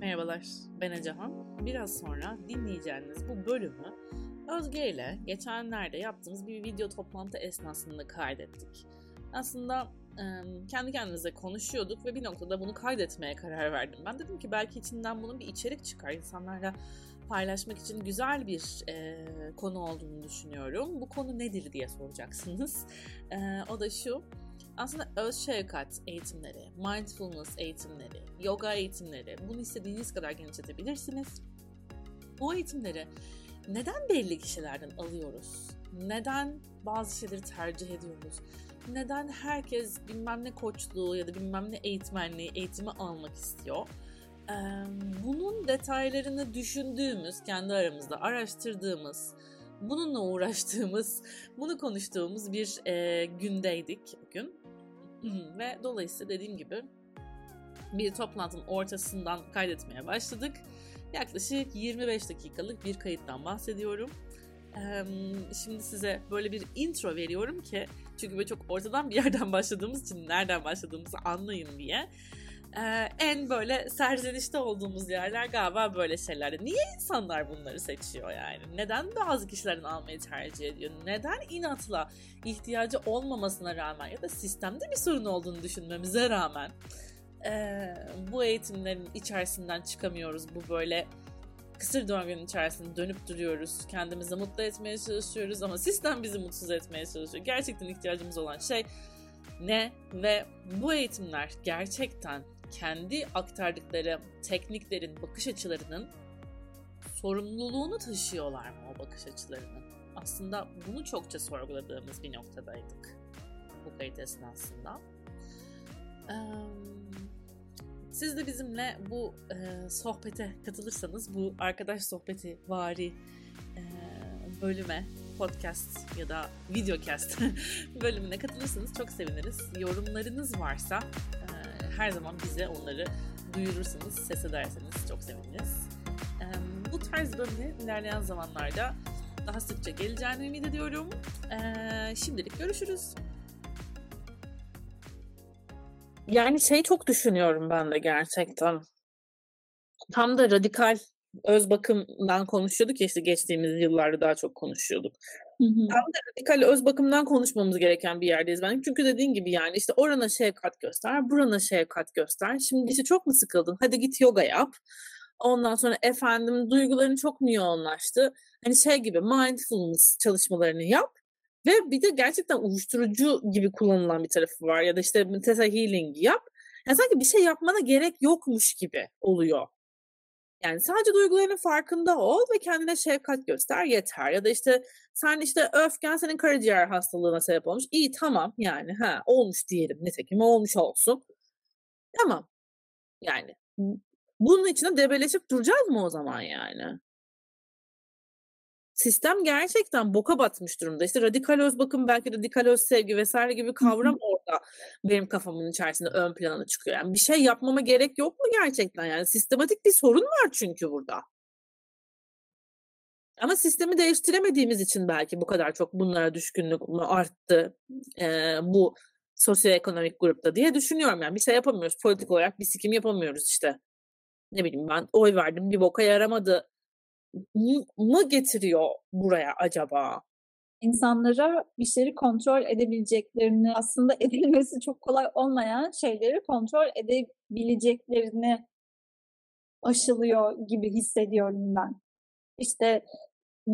Merhabalar, ben Ecehan. Biraz sonra dinleyeceğiniz bu bölümü Özge ile geçenlerde yaptığımız bir video toplantı esnasında kaydettik. Aslında kendi kendimize konuşuyorduk ve bir noktada bunu kaydetmeye karar verdim. Ben dedim ki belki içinden bunun bir içerik çıkar. İnsanlarla paylaşmak için güzel bir e, konu olduğunu düşünüyorum. Bu konu nedir diye soracaksınız. E, o da şu. Aslında öz şefkat eğitimleri, mindfulness eğitimleri, yoga eğitimleri bunu istediğiniz kadar genişletebilirsiniz. Bu eğitimleri neden belli kişilerden alıyoruz? Neden bazı şeyleri tercih ediyoruz? Neden herkes bilmem ne koçluğu ya da bilmem ne eğitmenliği, eğitimi almak istiyor? Bunun detaylarını düşündüğümüz, kendi aramızda araştırdığımız, bununla uğraştığımız, bunu konuştuğumuz bir e, gündeydik bugün. Ve dolayısıyla dediğim gibi bir toplantının ortasından kaydetmeye başladık. Yaklaşık 25 dakikalık bir kayıttan bahsediyorum. Şimdi size böyle bir intro veriyorum ki çünkü böyle çok ortadan bir yerden başladığımız için nereden başladığımızı anlayın diye. En böyle serzenişte olduğumuz yerler galiba böyle şeylerde. Niye insanlar bunları seçiyor yani? Neden bazı kişilerin almayı tercih ediyor? Neden inatla ihtiyacı olmamasına rağmen ya da sistemde bir sorun olduğunu düşünmemize rağmen bu eğitimlerin içerisinden çıkamıyoruz. Bu böyle kısır döngünün içerisinde dönüp duruyoruz. Kendimizi mutlu etmeye çalışıyoruz ama sistem bizi mutsuz etmeye çalışıyor. Gerçekten ihtiyacımız olan şey ne ve bu eğitimler gerçekten kendi aktardıkları tekniklerin, bakış açılarının sorumluluğunu taşıyorlar mı o bakış açılarının? Aslında bunu çokça sorguladığımız bir noktadaydık bu kayıt esnasında. Siz de bizimle bu sohbete katılırsanız, bu arkadaş sohbeti vari bölüme, podcast ya da videocast bölümüne katılırsanız çok seviniriz. Yorumlarınız varsa her zaman bize onları duyurursanız, ses ederseniz çok seviniriz. Bu tarz bölümlerin ilerleyen zamanlarda daha sıkça geleceğini ümit ediyorum. E, şimdilik görüşürüz. Yani şey çok düşünüyorum ben de gerçekten. Tam da radikal öz bakımdan konuşuyorduk ya işte geçtiğimiz yıllarda daha çok konuşuyorduk. Hı hı. Tam da radikal öz bakımdan konuşmamız gereken bir yerdeyiz ben. Çünkü dediğin gibi yani işte orana şefkat göster, burana şefkat göster. Şimdi işte çok mu sıkıldın? Hadi git yoga yap. Ondan sonra efendim duyguların çok mu yoğunlaştı? Hani şey gibi mindfulness çalışmalarını yap. Ve bir de gerçekten uyuşturucu gibi kullanılan bir tarafı var. Ya da işte Tessa Healing yap. Yani sanki bir şey yapmana gerek yokmuş gibi oluyor. Yani sadece duygularının farkında ol ve kendine şefkat göster yeter. Ya da işte sen işte öfken senin karaciğer hastalığına sebep olmuş. İyi tamam yani ha olmuş diyelim. Nitekim olmuş olsun. Tamam. Yani bunun içine debeleşip duracağız mı o zaman yani? sistem gerçekten boka batmış durumda. İşte radikal öz bakım, belki radikal öz sevgi vesaire gibi kavram orada benim kafamın içerisinde ön plana çıkıyor. Yani bir şey yapmama gerek yok mu gerçekten? Yani sistematik bir sorun var çünkü burada. Ama sistemi değiştiremediğimiz için belki bu kadar çok bunlara düşkünlük arttı e, bu sosyoekonomik grupta diye düşünüyorum. Yani bir şey yapamıyoruz. Politik olarak bir sikim yapamıyoruz işte. Ne bileyim ben oy verdim bir boka yaramadı mı getiriyor buraya acaba? İnsanlara bir şeyi kontrol edebileceklerini, aslında edilmesi çok kolay olmayan şeyleri kontrol edebileceklerini aşılıyor gibi hissediyorum ben. İşte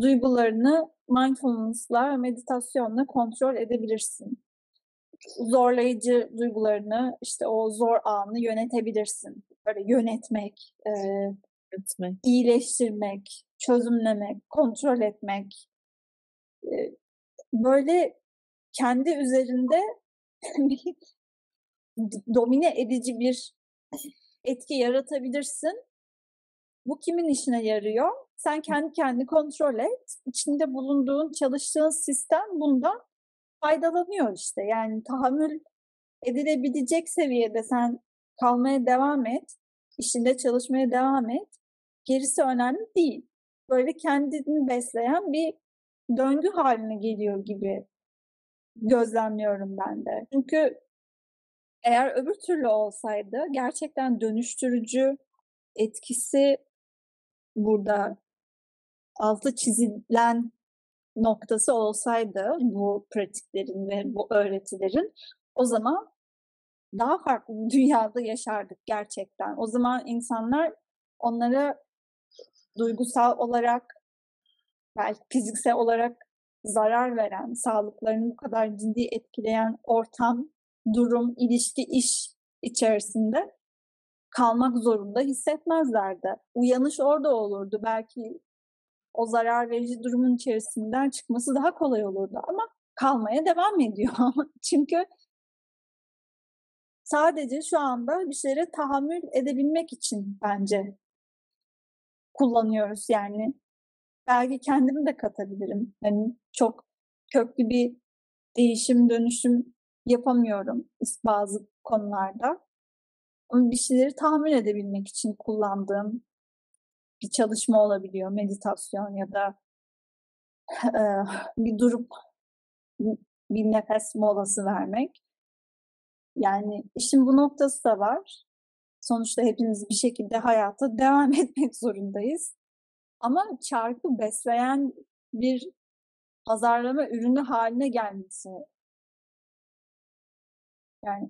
duygularını mindfulness'la, meditasyonla kontrol edebilirsin. Zorlayıcı duygularını, işte o zor anı yönetebilirsin. Böyle yönetmek, e, etmek. iyileştirmek, çözümlemek, kontrol etmek, böyle kendi üzerinde domine edici bir etki yaratabilirsin. Bu kimin işine yarıyor? Sen kendi kendi kontrol et. İçinde bulunduğun, çalıştığın sistem bundan faydalanıyor işte. Yani tahammül edilebilecek seviyede sen kalmaya devam et. İşinde çalışmaya devam et. Gerisi önemli değil böyle kendini besleyen bir döngü haline geliyor gibi gözlemliyorum ben de. Çünkü eğer öbür türlü olsaydı gerçekten dönüştürücü etkisi burada altı çizilen noktası olsaydı bu pratiklerin ve bu öğretilerin o zaman daha farklı bir dünyada yaşardık gerçekten. O zaman insanlar onlara duygusal olarak belki fiziksel olarak zarar veren, sağlıklarını bu kadar ciddi etkileyen ortam, durum, ilişki, iş içerisinde kalmak zorunda hissetmezlerdi. Uyanış orada olurdu. Belki o zarar verici durumun içerisinden çıkması daha kolay olurdu ama kalmaya devam ediyor. Çünkü sadece şu anda bir şeylere tahammül edebilmek için bence kullanıyoruz yani. Belki kendimi de katabilirim. Hani çok köklü bir değişim, dönüşüm yapamıyorum bazı konularda. Ama bir şeyleri tahmin edebilmek için kullandığım bir çalışma olabiliyor. Meditasyon ya da e, bir durup bir nefes molası vermek. Yani işin bu noktası da var. Sonuçta hepimiz bir şekilde hayata devam etmek zorundayız. Ama çarkı besleyen bir pazarlama ürünü haline gelmesi yani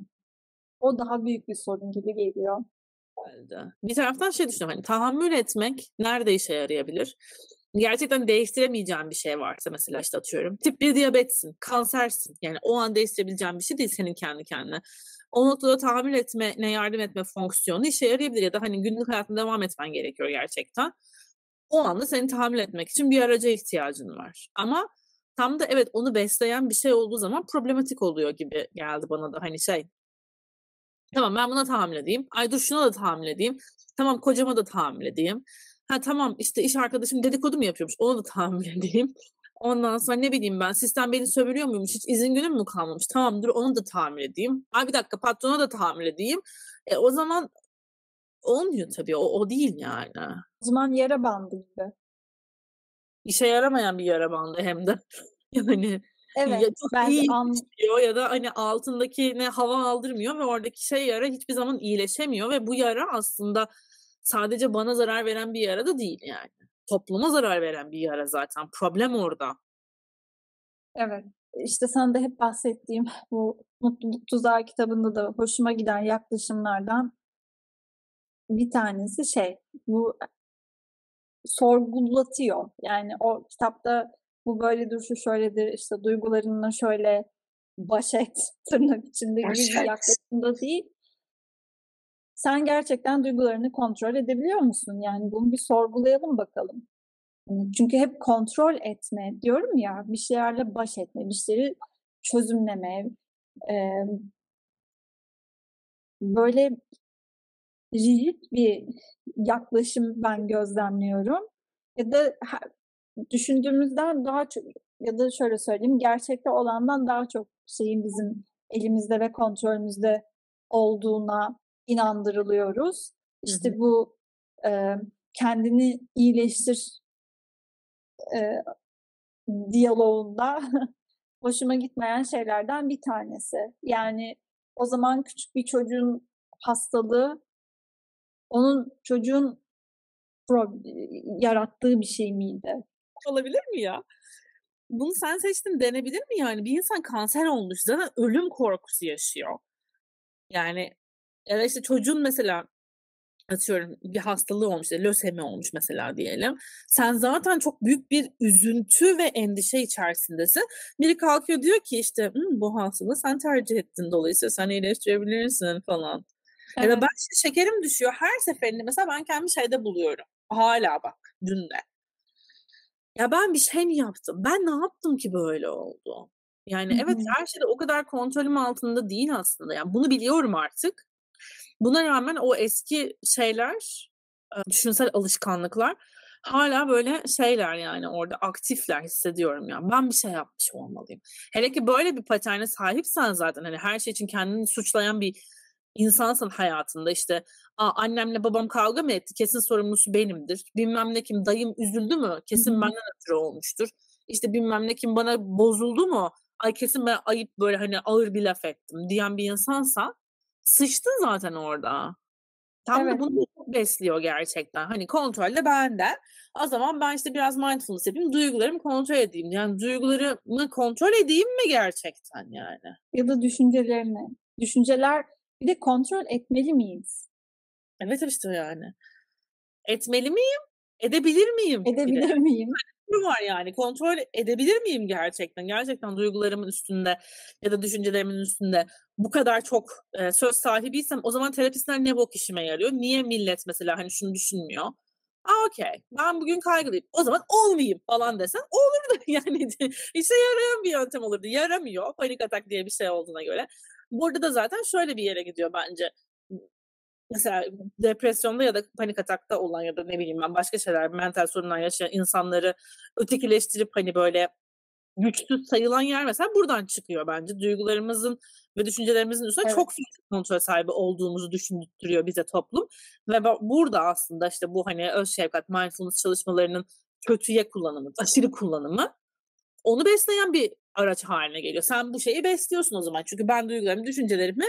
o daha büyük bir sorun gibi geliyor. Bir taraftan şey düşünüyorum hani tahammül etmek nerede işe yarayabilir? Gerçekten değiştiremeyeceğin bir şey varsa mesela işte atıyorum tip 1 diyabetsin, kansersin. Yani o an değiştirebileceğin bir şey değil senin kendi kendine. O noktada tahammül etme, ne yardım etme fonksiyonu işe yarayabilir ya da hani günlük hayatına devam etmen gerekiyor gerçekten. O anda seni tahammül etmek için bir araca ihtiyacın var. Ama tam da evet onu besleyen bir şey olduğu zaman problematik oluyor gibi geldi bana da hani şey Tamam ben buna tahammül edeyim. Ay dur şuna da tahammül edeyim. Tamam kocama da tahammül edeyim. Ha tamam işte iş arkadaşım dedikodu mu yapıyormuş ona da tahammül edeyim. Ondan sonra ne bileyim ben sistem beni sömürüyor muymuş hiç izin günüm mü kalmamış tamam dur onu da tahammül edeyim. Ay bir dakika patrona da tahammül edeyim. E, o zaman olmuyor tabii o, o değil yani. O zaman yara bandı gibi. İşe yaramayan bir yara bandı hem de. yani Evet, ya çok ben iyi an... ya da hani altındaki ne hava aldırmıyor ve oradaki şey yara hiçbir zaman iyileşemiyor ve bu yara aslında sadece bana zarar veren bir yara da değil yani. Topluma zarar veren bir yara zaten. Problem orada. Evet. İşte sana da hep bahsettiğim bu Mutluluk Tuzağı kitabında da hoşuma giden yaklaşımlardan bir tanesi şey bu sorgulatıyor. Yani o kitapta bu böyledir, şu şöyledir, işte duygularınla şöyle baş et tırnak içinde gibi bir yaklaşımda değil. Sen gerçekten duygularını kontrol edebiliyor musun? Yani bunu bir sorgulayalım bakalım. Hani çünkü hep kontrol etme diyorum ya, bir şeylerle baş etme, bir şeyleri çözümleme, e, böyle rigid bir yaklaşım ben gözlemliyorum. Ya da düşündüğümüzden daha çok ya da şöyle söyleyeyim gerçekte olandan daha çok şeyin bizim elimizde ve kontrolümüzde olduğuna inandırılıyoruz. İşte hı hı. bu e, kendini iyileştir e, diyaloğunda hoşuma gitmeyen şeylerden bir tanesi. Yani o zaman küçük bir çocuğun hastalığı onun çocuğun yarattığı bir şey miydi? olabilir mi ya? Bunu sen seçtin denebilir mi yani? Bir insan kanser olmuş zaten ölüm korkusu yaşıyor. Yani ya da işte çocuğun mesela atıyorum bir hastalığı olmuş, lösemi olmuş mesela diyelim. Sen zaten çok büyük bir üzüntü ve endişe içerisindesin. Biri kalkıyor diyor ki işte bu hastalığı sen tercih ettin dolayısıyla sen iyileştirebilirsin falan. Evet. Ya da ben işte şekerim düşüyor her seferinde mesela ben kendimi şeyde buluyorum. Hala bak dün de. Ya ben bir şey mi yaptım? Ben ne yaptım ki böyle oldu? Yani Hı-hı. evet her şey de o kadar kontrolüm altında değil aslında. Yani bunu biliyorum artık. Buna rağmen o eski şeyler, düşünsel alışkanlıklar hala böyle şeyler yani orada aktifler hissediyorum ya. Ben bir şey yapmış olmalıyım. Hele ki böyle bir paterne sahipsen zaten hani her şey için kendini suçlayan bir insansın hayatında işte Aa, annemle babam kavga mı etti? Kesin sorumlusu benimdir. Bilmem ne kim dayım üzüldü mü? Kesin Hı-hı. benden ötürü olmuştur. İşte bilmem ne kim bana bozuldu mu? Ay kesin ben ayıp böyle hani ağır bir laf ettim diyen bir insansa sıçtın zaten orada. Tam evet. da bunu besliyor gerçekten. Hani kontrol de benden. O zaman ben işte biraz mindfulness yapayım, duygularımı kontrol edeyim. Yani duygularımı kontrol edeyim mi gerçekten yani? Ya da düşüncelerini. Düşünceler bir de kontrol etmeli miyiz? Evet işte yani. Etmeli miyim? Edebilir miyim? Edebilir miyim? var yani. Kontrol edebilir miyim gerçekten? Gerçekten duygularımın üstünde ya da düşüncelerimin üstünde bu kadar çok e, söz sahibiysem o zaman terapistler ne bok işime yarıyor? Niye millet mesela hani şunu düşünmüyor? Aa okey ben bugün kaygılıyım. O zaman olmayayım falan desen olur da yani işe yarayan bir yöntem olurdu. Yaramıyor panik atak diye bir şey olduğuna göre. Burada da zaten şöyle bir yere gidiyor bence mesela depresyonda ya da panik atakta olan ya da ne bileyim ben başka şeyler mental sorunlar yaşayan insanları ötekileştirip hani böyle güçsüz sayılan yer mesela buradan çıkıyor bence. Duygularımızın ve düşüncelerimizin üstüne evet. çok fazla kontrol sahibi olduğumuzu düşündürüyor bize toplum. Ve burada aslında işte bu hani öz şefkat, mindfulness çalışmalarının kötüye kullanımı, aşırı kullanımı onu besleyen bir araç haline geliyor. Sen bu şeyi besliyorsun o zaman. Çünkü ben duygularımı, düşüncelerimi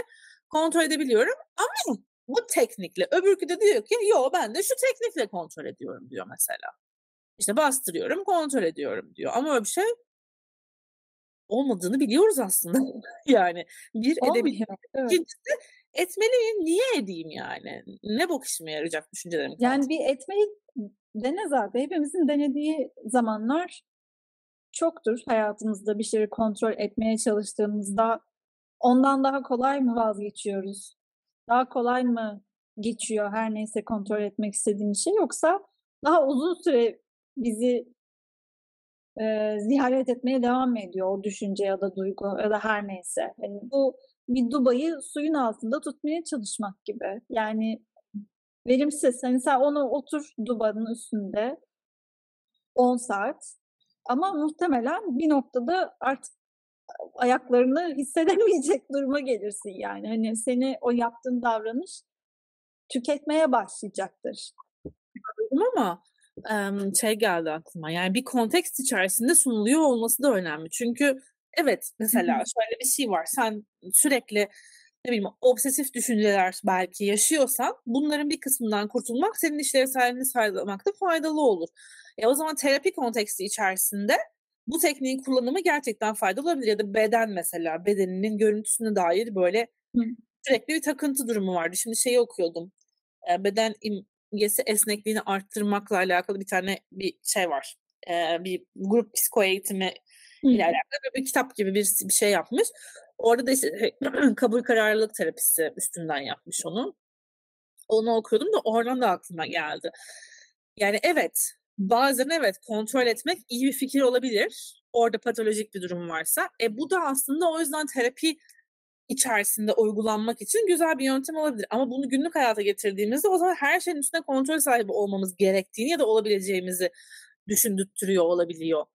kontrol edebiliyorum ama bu teknikle. Öbürkü de diyor ki yo ben de şu teknikle kontrol ediyorum diyor mesela. İşte bastırıyorum kontrol ediyorum diyor. Ama öyle bir şey olmadığını biliyoruz aslında. yani bir edebiliyorum. Evet. İkincisi etmeliyim. Niye edeyim yani? Ne bok işime yarayacak düşüncelerim? Yani bir etmeyi dene zaten. Hepimizin denediği zamanlar çoktur hayatımızda bir şeyi kontrol etmeye çalıştığımızda ondan daha kolay mı vazgeçiyoruz? daha kolay mı geçiyor her neyse kontrol etmek istediğim şey yoksa daha uzun süre bizi e, ziyaret etmeye devam ediyor o düşünce ya da duygu ya da her neyse. Yani bu bir dubayı suyun altında tutmaya çalışmak gibi. Yani verimsiz. Hani sen onu otur dubanın üstünde 10 saat ama muhtemelen bir noktada artık ayaklarını hissedemeyecek duruma gelirsin yani. Hani seni o yaptığın davranış tüketmeye başlayacaktır. Ama şey geldi aklıma yani bir kontekst içerisinde sunuluyor olması da önemli. Çünkü evet mesela şöyle bir şey var sen sürekli ne bileyim obsesif düşünceler belki yaşıyorsan bunların bir kısmından kurtulmak senin işlevselliğini sağlamakta faydalı olur. E o zaman terapi konteksti içerisinde bu tekniğin kullanımı gerçekten faydalı olabilir. Ya da beden mesela bedeninin görüntüsüne dair böyle Hı. sürekli bir takıntı durumu vardı. Şimdi şeyi okuyordum. E, beden imgesi esnekliğini arttırmakla alakalı bir tane bir şey var. E, bir grup psiko eğitimi ile alakalı bir kitap gibi bir, bir şey yapmış. Orada da işte kabul kararlılık terapisi üstünden yapmış onu. Onu okuyordum da oradan da aklıma geldi. Yani evet bazen evet kontrol etmek iyi bir fikir olabilir. Orada patolojik bir durum varsa. E bu da aslında o yüzden terapi içerisinde uygulanmak için güzel bir yöntem olabilir. Ama bunu günlük hayata getirdiğimizde o zaman her şeyin üstüne kontrol sahibi olmamız gerektiğini ya da olabileceğimizi düşündürtüyor olabiliyor.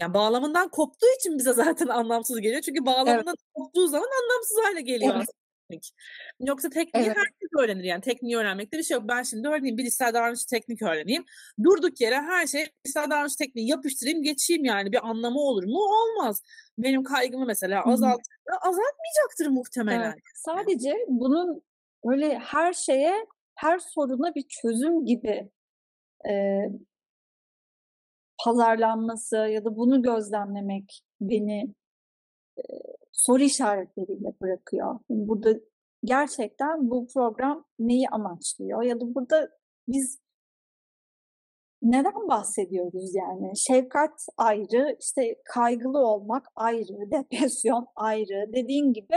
Yani bağlamından koptuğu için bize zaten anlamsız geliyor. Çünkü bağlamından evet. koptuğu zaman anlamsız hale geliyor evet teknik. Yoksa tekniği evet. herkes öğrenir yani. Tekniği öğrenmekte bir şey yok. Ben şimdi öğreneyim bilişsel davranış teknik öğreneyim. Durduk yere her şey bilişsel davranış tekniği yapıştırayım geçeyim yani. Bir anlamı olur mu? Olmaz. Benim kaygımı mesela azaltır azaltmayacaktır muhtemelen. Evet. Sadece bunun öyle her şeye her soruna bir çözüm gibi e, pazarlanması ya da bunu gözlemlemek beni e, soru işaretleriyle bırakıyor. Burada gerçekten bu program neyi amaçlıyor ya da burada biz neden bahsediyoruz yani? Şefkat ayrı, işte kaygılı olmak ayrı, depresyon ayrı. Dediğin gibi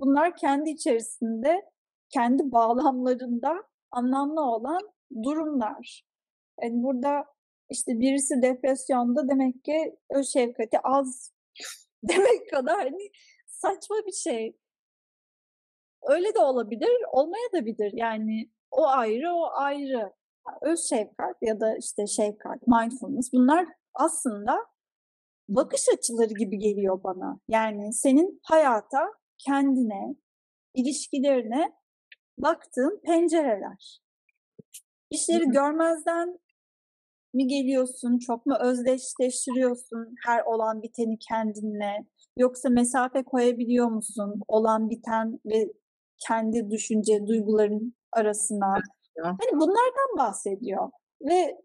bunlar kendi içerisinde, kendi bağlamlarında anlamlı olan durumlar. Yani burada işte birisi depresyonda demek ki o şefkati az demek kadar hani saçma bir şey. Öyle de olabilir, olmaya da bilir. Yani o ayrı, o ayrı. Öz şefkat ya da işte şefkat, mindfulness bunlar aslında bakış açıları gibi geliyor bana. Yani senin hayata, kendine, ilişkilerine baktığın pencereler. İşleri görmezden mi geliyorsun? Çok mu özdeşleştiriyorsun her olan biteni kendinle? Yoksa mesafe koyabiliyor musun olan biten ve kendi düşünce, duyguların arasına? Hani bunlardan bahsediyor ve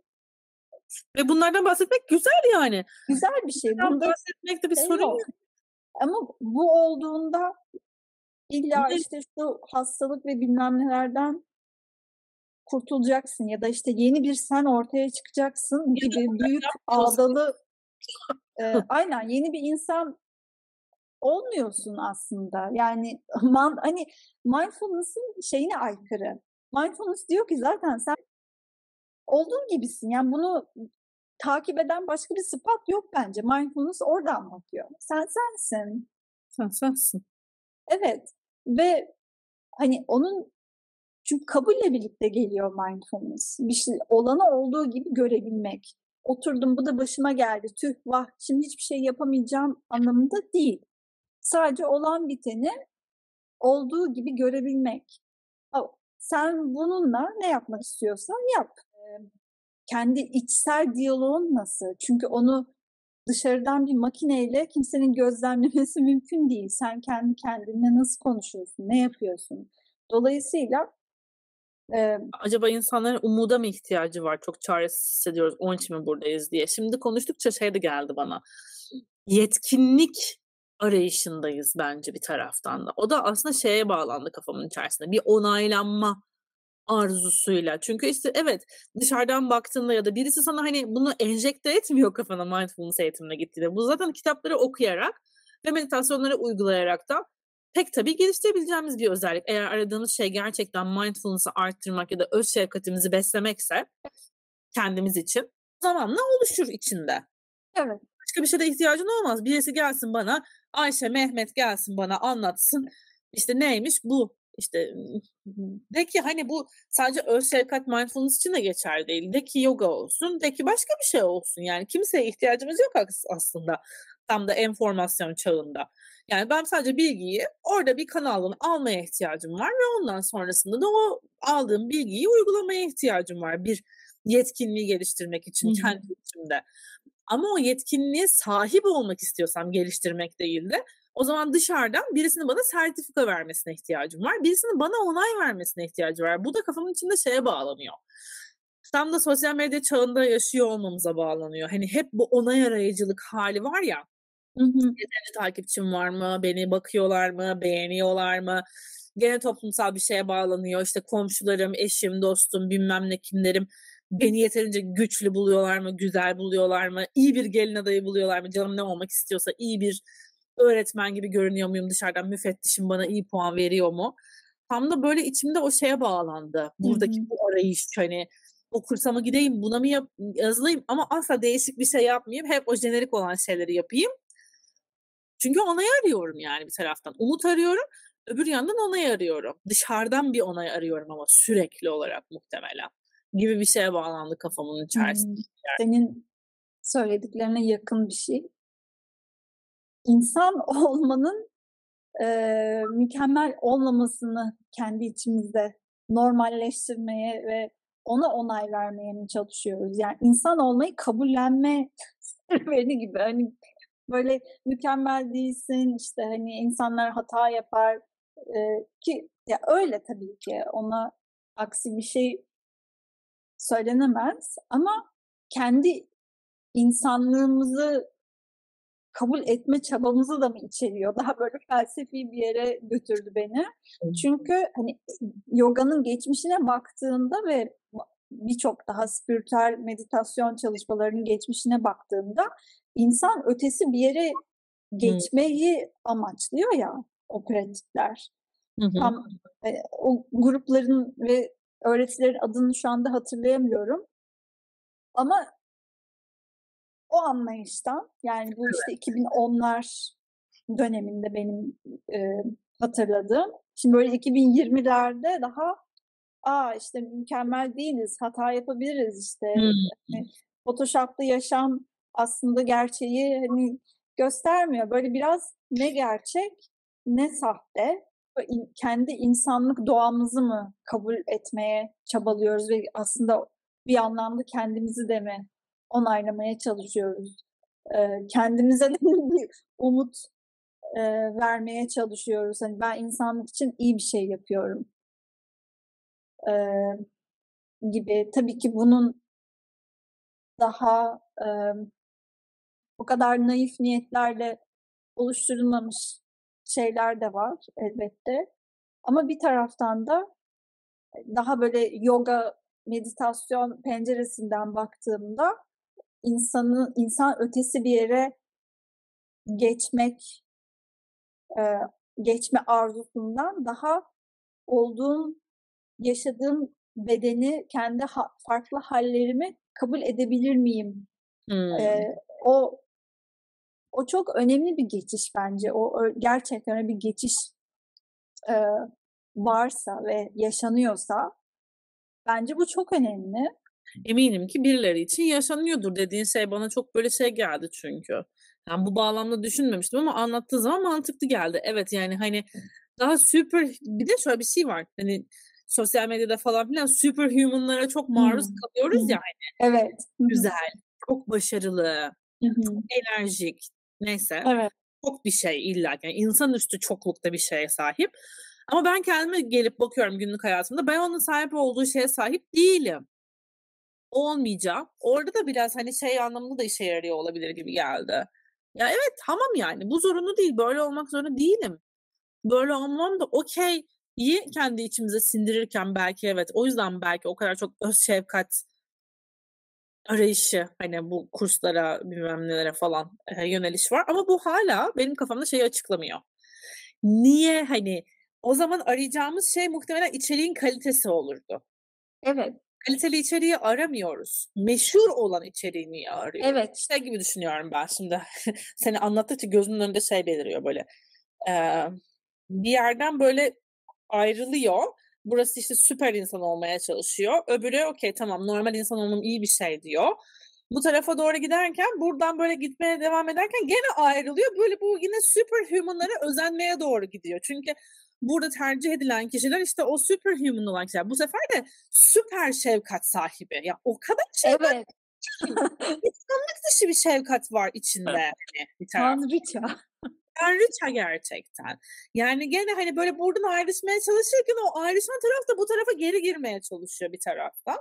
ve bunlardan bahsetmek güzel yani. Güzel bir şey. Bunda bahsetmekte bir şey sorun yok. Ama bu olduğunda illa ne? işte şu hastalık ve bilmem nelerden kurtulacaksın ya da işte yeni bir sen ortaya çıkacaksın gibi büyük ağdalı e, aynen yeni bir insan olmuyorsun aslında. Yani man, hani mindfulness'ın şeyine aykırı. Mindfulness diyor ki zaten sen olduğun gibisin. Yani bunu takip eden başka bir sıfat yok bence. Mindfulness orada anlatıyor. Sen sensin. Sen sensin. Evet. Ve hani onun çünkü kabulle birlikte geliyor mindfulness. Bir şey olanı olduğu gibi görebilmek. Oturdum bu da başıma geldi. Tüh vah şimdi hiçbir şey yapamayacağım anlamında değil. Sadece olan biteni olduğu gibi görebilmek. Sen bununla ne yapmak istiyorsan yap. Kendi içsel diyaloğun nasıl? Çünkü onu dışarıdan bir makineyle kimsenin gözlemlemesi mümkün değil. Sen kendi kendine nasıl konuşuyorsun, ne yapıyorsun? Dolayısıyla e, acaba insanların umuda mı ihtiyacı var? Çok çaresiz hissediyoruz. Onun için mi buradayız diye. Şimdi konuştukça şey de geldi bana. Yetkinlik arayışındayız bence bir taraftan da. O da aslında şeye bağlandı kafamın içerisinde. Bir onaylanma arzusuyla. Çünkü işte evet dışarıdan baktığında ya da birisi sana hani bunu enjekte etmiyor kafana mindfulness eğitimine gittiğinde. Bu zaten kitapları okuyarak ve meditasyonları uygulayarak da pek tabii geliştirebileceğimiz bir özellik. Eğer aradığımız şey gerçekten mindfulness'ı arttırmak ya da öz şefkatimizi beslemekse kendimiz için zamanla oluşur içinde. Evet. Başka bir şeye ihtiyacın olmaz. Birisi gelsin bana, Ayşe, Mehmet gelsin bana anlatsın. İşte neymiş bu? İşte de ki hani bu sadece öz şefkat mindfulness için de geçerli değil. De ki yoga olsun, de ki başka bir şey olsun. Yani kimseye ihtiyacımız yok aslında tam da enformasyon çağında. Yani ben sadece bilgiyi orada bir kanaldan almaya ihtiyacım var ve ondan sonrasında da o aldığım bilgiyi uygulamaya ihtiyacım var. Bir yetkinliği geliştirmek için Hı-hı. kendi içimde. Ama o yetkinliğe sahip olmak istiyorsam geliştirmek değil de o zaman dışarıdan birisinin bana sertifika vermesine ihtiyacım var. Birisinin bana onay vermesine ihtiyacı var. Bu da kafamın içinde şeye bağlanıyor. Tam da sosyal medya çağında yaşıyor olmamıza bağlanıyor. Hani hep bu onay arayıcılık hali var ya. Hı hı. Yeterli takipçim var mı? Beni bakıyorlar mı? Beğeniyorlar mı? Gene toplumsal bir şeye bağlanıyor. İşte komşularım, eşim, dostum, bilmem ne kimlerim beni yeterince güçlü buluyorlar mı? Güzel buluyorlar mı? İyi bir gelin adayı buluyorlar mı? Canım ne olmak istiyorsa iyi bir öğretmen gibi görünüyor muyum? Dışarıdan müfettişim bana iyi puan veriyor mu? Tam da böyle içimde o şeye bağlandı. Buradaki hı hı. bu arayış hani o kursa mı gideyim buna mı yap, yazılayım ama asla değişik bir şey yapmayayım. Hep o jenerik olan şeyleri yapayım. Çünkü onay arıyorum yani bir taraftan. Umut arıyorum. Öbür yandan onay arıyorum. Dışarıdan bir onay arıyorum ama sürekli olarak muhtemelen. Gibi bir şeye bağlandı kafamın içerisinde. Hmm. Senin söylediklerine yakın bir şey. İnsan olmanın e, mükemmel olmamasını kendi içimizde normalleştirmeye ve ona onay vermeye mi çalışıyoruz? Yani insan olmayı kabullenme serüveni gibi. Hani böyle mükemmel değilsin işte hani insanlar hata yapar ee, ki ya öyle tabii ki ona aksi bir şey söylenemez ama kendi insanlığımızı kabul etme çabamızı da mı içeriyor? Daha böyle felsefi bir yere götürdü beni. Çünkü hani yoganın geçmişine baktığında ve birçok daha spiritüel meditasyon çalışmalarının geçmişine baktığımda insan ötesi bir yere geçmeyi hı. amaçlıyor ya o pratikler. Hı hı. Tam e, o grupların ve öğretilerin adını şu anda hatırlayamıyorum. Ama o anlayıştan yani bu işte 2010'lar döneminde benim e, hatırladığım. Şimdi böyle 2020'lerde daha aa işte mükemmel değiliz, hata yapabiliriz işte. Hmm. Photoshop'lı yaşam aslında gerçeği hani göstermiyor. Böyle biraz ne gerçek ne sahte. Kendi insanlık doğamızı mı kabul etmeye çabalıyoruz ve aslında bir anlamda kendimizi de mi onaylamaya çalışıyoruz. Kendimize de bir umut vermeye çalışıyoruz. Hani ben insanlık için iyi bir şey yapıyorum. Ee, gibi. Tabii ki bunun daha e, o kadar naif niyetlerle oluşturulmamış şeyler de var elbette. Ama bir taraftan da daha böyle yoga, meditasyon penceresinden baktığımda insanı insan ötesi bir yere geçmek e, geçme arzusundan daha olduğum yaşadığım bedeni kendi ha, farklı hallerimi kabul edebilir miyim? Hmm. E, o o çok önemli bir geçiş bence. O gerçekten bir geçiş e, varsa ve yaşanıyorsa bence bu çok önemli. Eminim ki birileri için yaşanıyordur dediğin şey bana çok böyle şey geldi çünkü. Yani bu bağlamda düşünmemiştim ama anlattığı zaman mantıklı geldi. Evet yani hani daha super bir de şöyle bir şey var. Hani sosyal medyada falan filan superhuman'lara çok maruz hmm. kalıyoruz yani. Evet. Güzel, çok başarılı, enerjik, neyse. Evet. Çok bir şey illa yani insanüstü çoklukta bir şeye sahip. Ama ben kendime gelip bakıyorum günlük hayatımda ben onun sahip olduğu şeye sahip değilim. Olmayacağım. Orada da biraz hani şey anlamında da işe yarıyor olabilir gibi geldi. Ya evet tamam yani bu zorunlu değil. Böyle olmak zorunda değilim. Böyle olmam da okey iyi kendi içimize sindirirken belki evet o yüzden belki o kadar çok öz şefkat arayışı hani bu kurslara bilmem nelere falan e, yöneliş var ama bu hala benim kafamda şeyi açıklamıyor. Niye hani o zaman arayacağımız şey muhtemelen içeriğin kalitesi olurdu. Evet. Kaliteli içeriği aramıyoruz. Meşhur olan içeriğini arıyoruz? Evet. Şey gibi düşünüyorum ben şimdi. Seni anlattıkça gözümün önünde şey beliriyor böyle. Ee, bir yerden böyle ayrılıyor. Burası işte süper insan olmaya çalışıyor. Öbürü okey tamam normal insan olmam iyi bir şey diyor. Bu tarafa doğru giderken buradan böyle gitmeye devam ederken gene ayrılıyor. Böyle bu yine superhumanlara özenmeye doğru gidiyor. Çünkü burada tercih edilen kişiler işte o superhuman olan kişiler. Bu sefer de süper şefkat sahibi. Ya o kadar şefkat evet. İnsanlık dışı bir şefkat var içinde. Evet. Yani bir Tanrıça. Tanrıça gerçekten. Yani gene hani böyle buradan ayrışmaya çalışırken o ayrışma taraf da bu tarafa geri girmeye çalışıyor bir taraftan.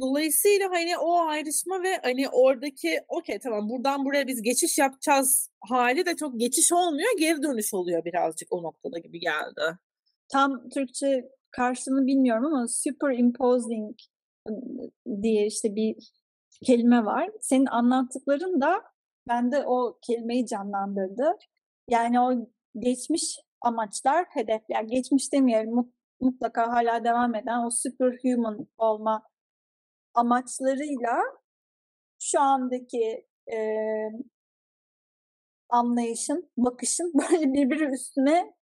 Dolayısıyla hani o ayrışma ve hani oradaki okey tamam buradan buraya biz geçiş yapacağız hali de çok geçiş olmuyor geri dönüş oluyor birazcık o noktada gibi geldi. Tam Türkçe karşılığını bilmiyorum ama superimposing diye işte bir kelime var. Senin anlattıkların da bende o kelimeyi canlandırdı. Yani o geçmiş amaçlar, hedefler, geçmiş demeyelim mutlaka hala devam eden o superhuman olma amaçlarıyla şu andaki e, anlayışın, bakışın böyle birbiri üstüne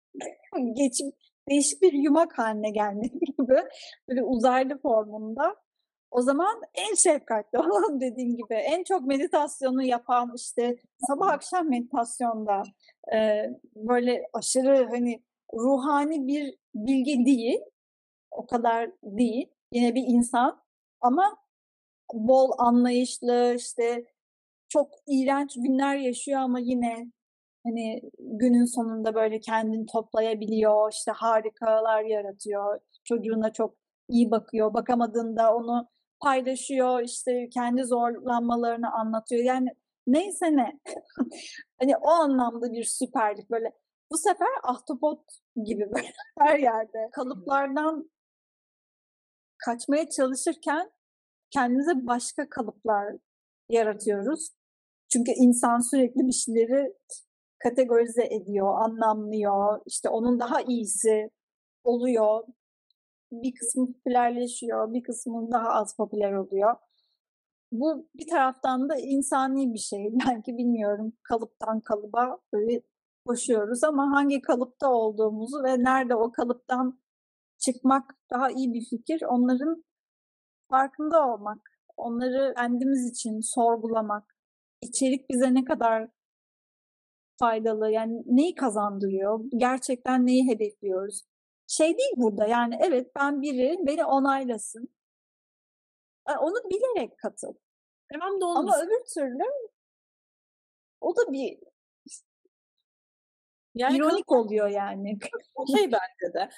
geçip değişik bir yumak haline gelmek gibi böyle uzaylı formunda. O zaman en şefkatli olan dediğin gibi en çok meditasyonu yapan işte sabah akşam meditasyonda e, böyle aşırı hani ruhani bir bilgi değil o kadar değil. Yine bir insan ama bol anlayışlı işte çok iğrenç günler yaşıyor ama yine hani günün sonunda böyle kendini toplayabiliyor, işte harikalar yaratıyor, çocuğuna çok iyi bakıyor, bakamadığında onu paylaşıyor, işte kendi zorlanmalarını anlatıyor. Yani neyse ne. hani o anlamda bir süperlik böyle. Bu sefer ahtapot gibi böyle her yerde kalıplardan kaçmaya çalışırken kendimize başka kalıplar yaratıyoruz. Çünkü insan sürekli bir şeyleri kategorize ediyor, anlamlıyor. İşte onun daha iyisi oluyor. Bir kısmı popülerleşiyor, bir kısmı daha az popüler oluyor. Bu bir taraftan da insani bir şey. Belki bilmiyorum kalıptan kalıba böyle koşuyoruz ama hangi kalıpta olduğumuzu ve nerede o kalıptan çıkmak daha iyi bir fikir onların farkında olmak, onları kendimiz için sorgulamak, içerik bize ne kadar faydalı, yani neyi kazandırıyor, gerçekten neyi hedefliyoruz. Şey değil burada yani evet ben biri beni onaylasın, onu bilerek katıl. Tamam da Ama öbür türlü o da bir Yani İronik oluyor yani. Okey bence de.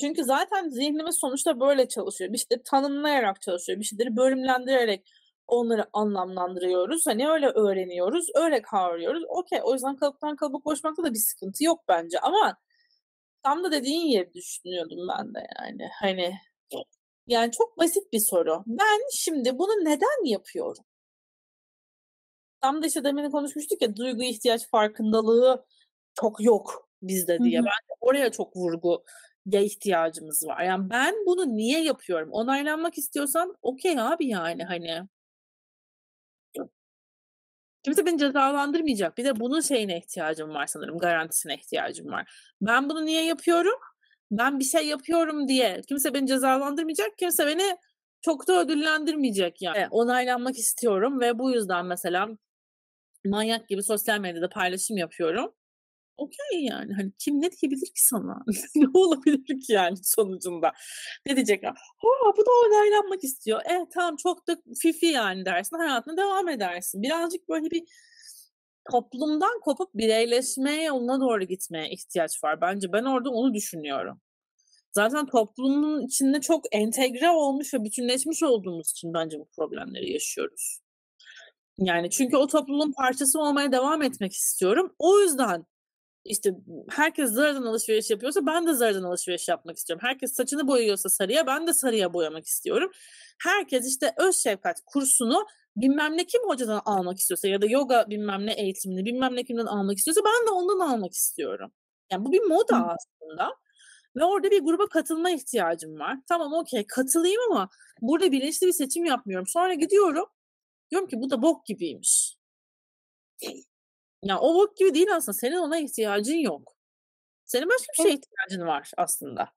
Çünkü zaten zihnimiz sonuçta böyle çalışıyor. Bir şeyleri tanımlayarak çalışıyor. Bir şeyleri bölümlendirerek onları anlamlandırıyoruz. Hani öyle öğreniyoruz, öyle kavruyoruz. Okey o yüzden kalıptan kalıba koşmakta da bir sıkıntı yok bence. Ama tam da dediğin yeri düşünüyordum ben de yani. Hani yani çok basit bir soru. Ben şimdi bunu neden yapıyorum? Tam da işte demin konuşmuştuk ya duygu ihtiyaç farkındalığı çok yok bizde diye. Ben oraya çok vurgu ya ihtiyacımız var. Yani ben bunu niye yapıyorum? Onaylanmak istiyorsan okey abi yani hani. Kimse beni cezalandırmayacak. Bir de bunun şeyine ihtiyacım var sanırım. Garantisine ihtiyacım var. Ben bunu niye yapıyorum? Ben bir şey yapıyorum diye. Kimse beni cezalandırmayacak. Kimse beni çok da ödüllendirmeyecek yani. Onaylanmak istiyorum ve bu yüzden mesela manyak gibi sosyal medyada paylaşım yapıyorum. Okey yani hani kim ne diyebilir ki sana? ne olabilir ki yani sonucunda? Ne diyecek? Ha bu da onaylanmak istiyor. E tamam çok da fifi yani dersin. Hayatına devam edersin. Birazcık böyle bir toplumdan kopup bireyleşmeye yoluna doğru gitmeye ihtiyaç var. Bence ben orada onu düşünüyorum. Zaten toplumun içinde çok entegre olmuş ve bütünleşmiş olduğumuz için bence bu problemleri yaşıyoruz. Yani çünkü o toplumun parçası olmaya devam etmek istiyorum. O yüzden işte herkes Zara'dan alışveriş yapıyorsa ben de Zara'dan alışveriş yapmak istiyorum. Herkes saçını boyuyorsa sarıya ben de sarıya boyamak istiyorum. Herkes işte öz şefkat kursunu bilmem ne kim hocadan almak istiyorsa ya da yoga bilmem ne eğitimini bilmem ne kimden almak istiyorsa ben de ondan almak istiyorum. Yani bu bir moda aslında. Ve orada bir gruba katılma ihtiyacım var. Tamam okey katılayım ama burada bilinçli bir seçim yapmıyorum. Sonra gidiyorum. Diyorum ki bu da bok gibiymiş. Ya o bok gibi değil aslında. Senin ona ihtiyacın yok. Senin başka bir şeye ihtiyacın var aslında.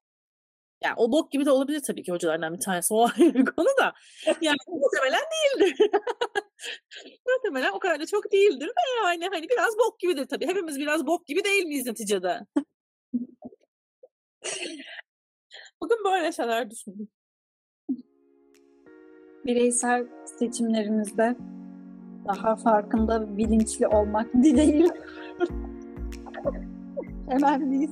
Yani o bok gibi de olabilir tabii ki hocalardan bir tanesi. O ayrı bir konu da. Yani muhtemelen değildir. muhtemelen o kadar da çok değildir de yani hani biraz bok gibidir tabii. Hepimiz biraz bok gibi değil miyiz neticede? Bugün böyle şeyler düşündüm. Bireysel seçimlerimizde daha farkında, bilinçli olmak dileğiyle. Hemen bir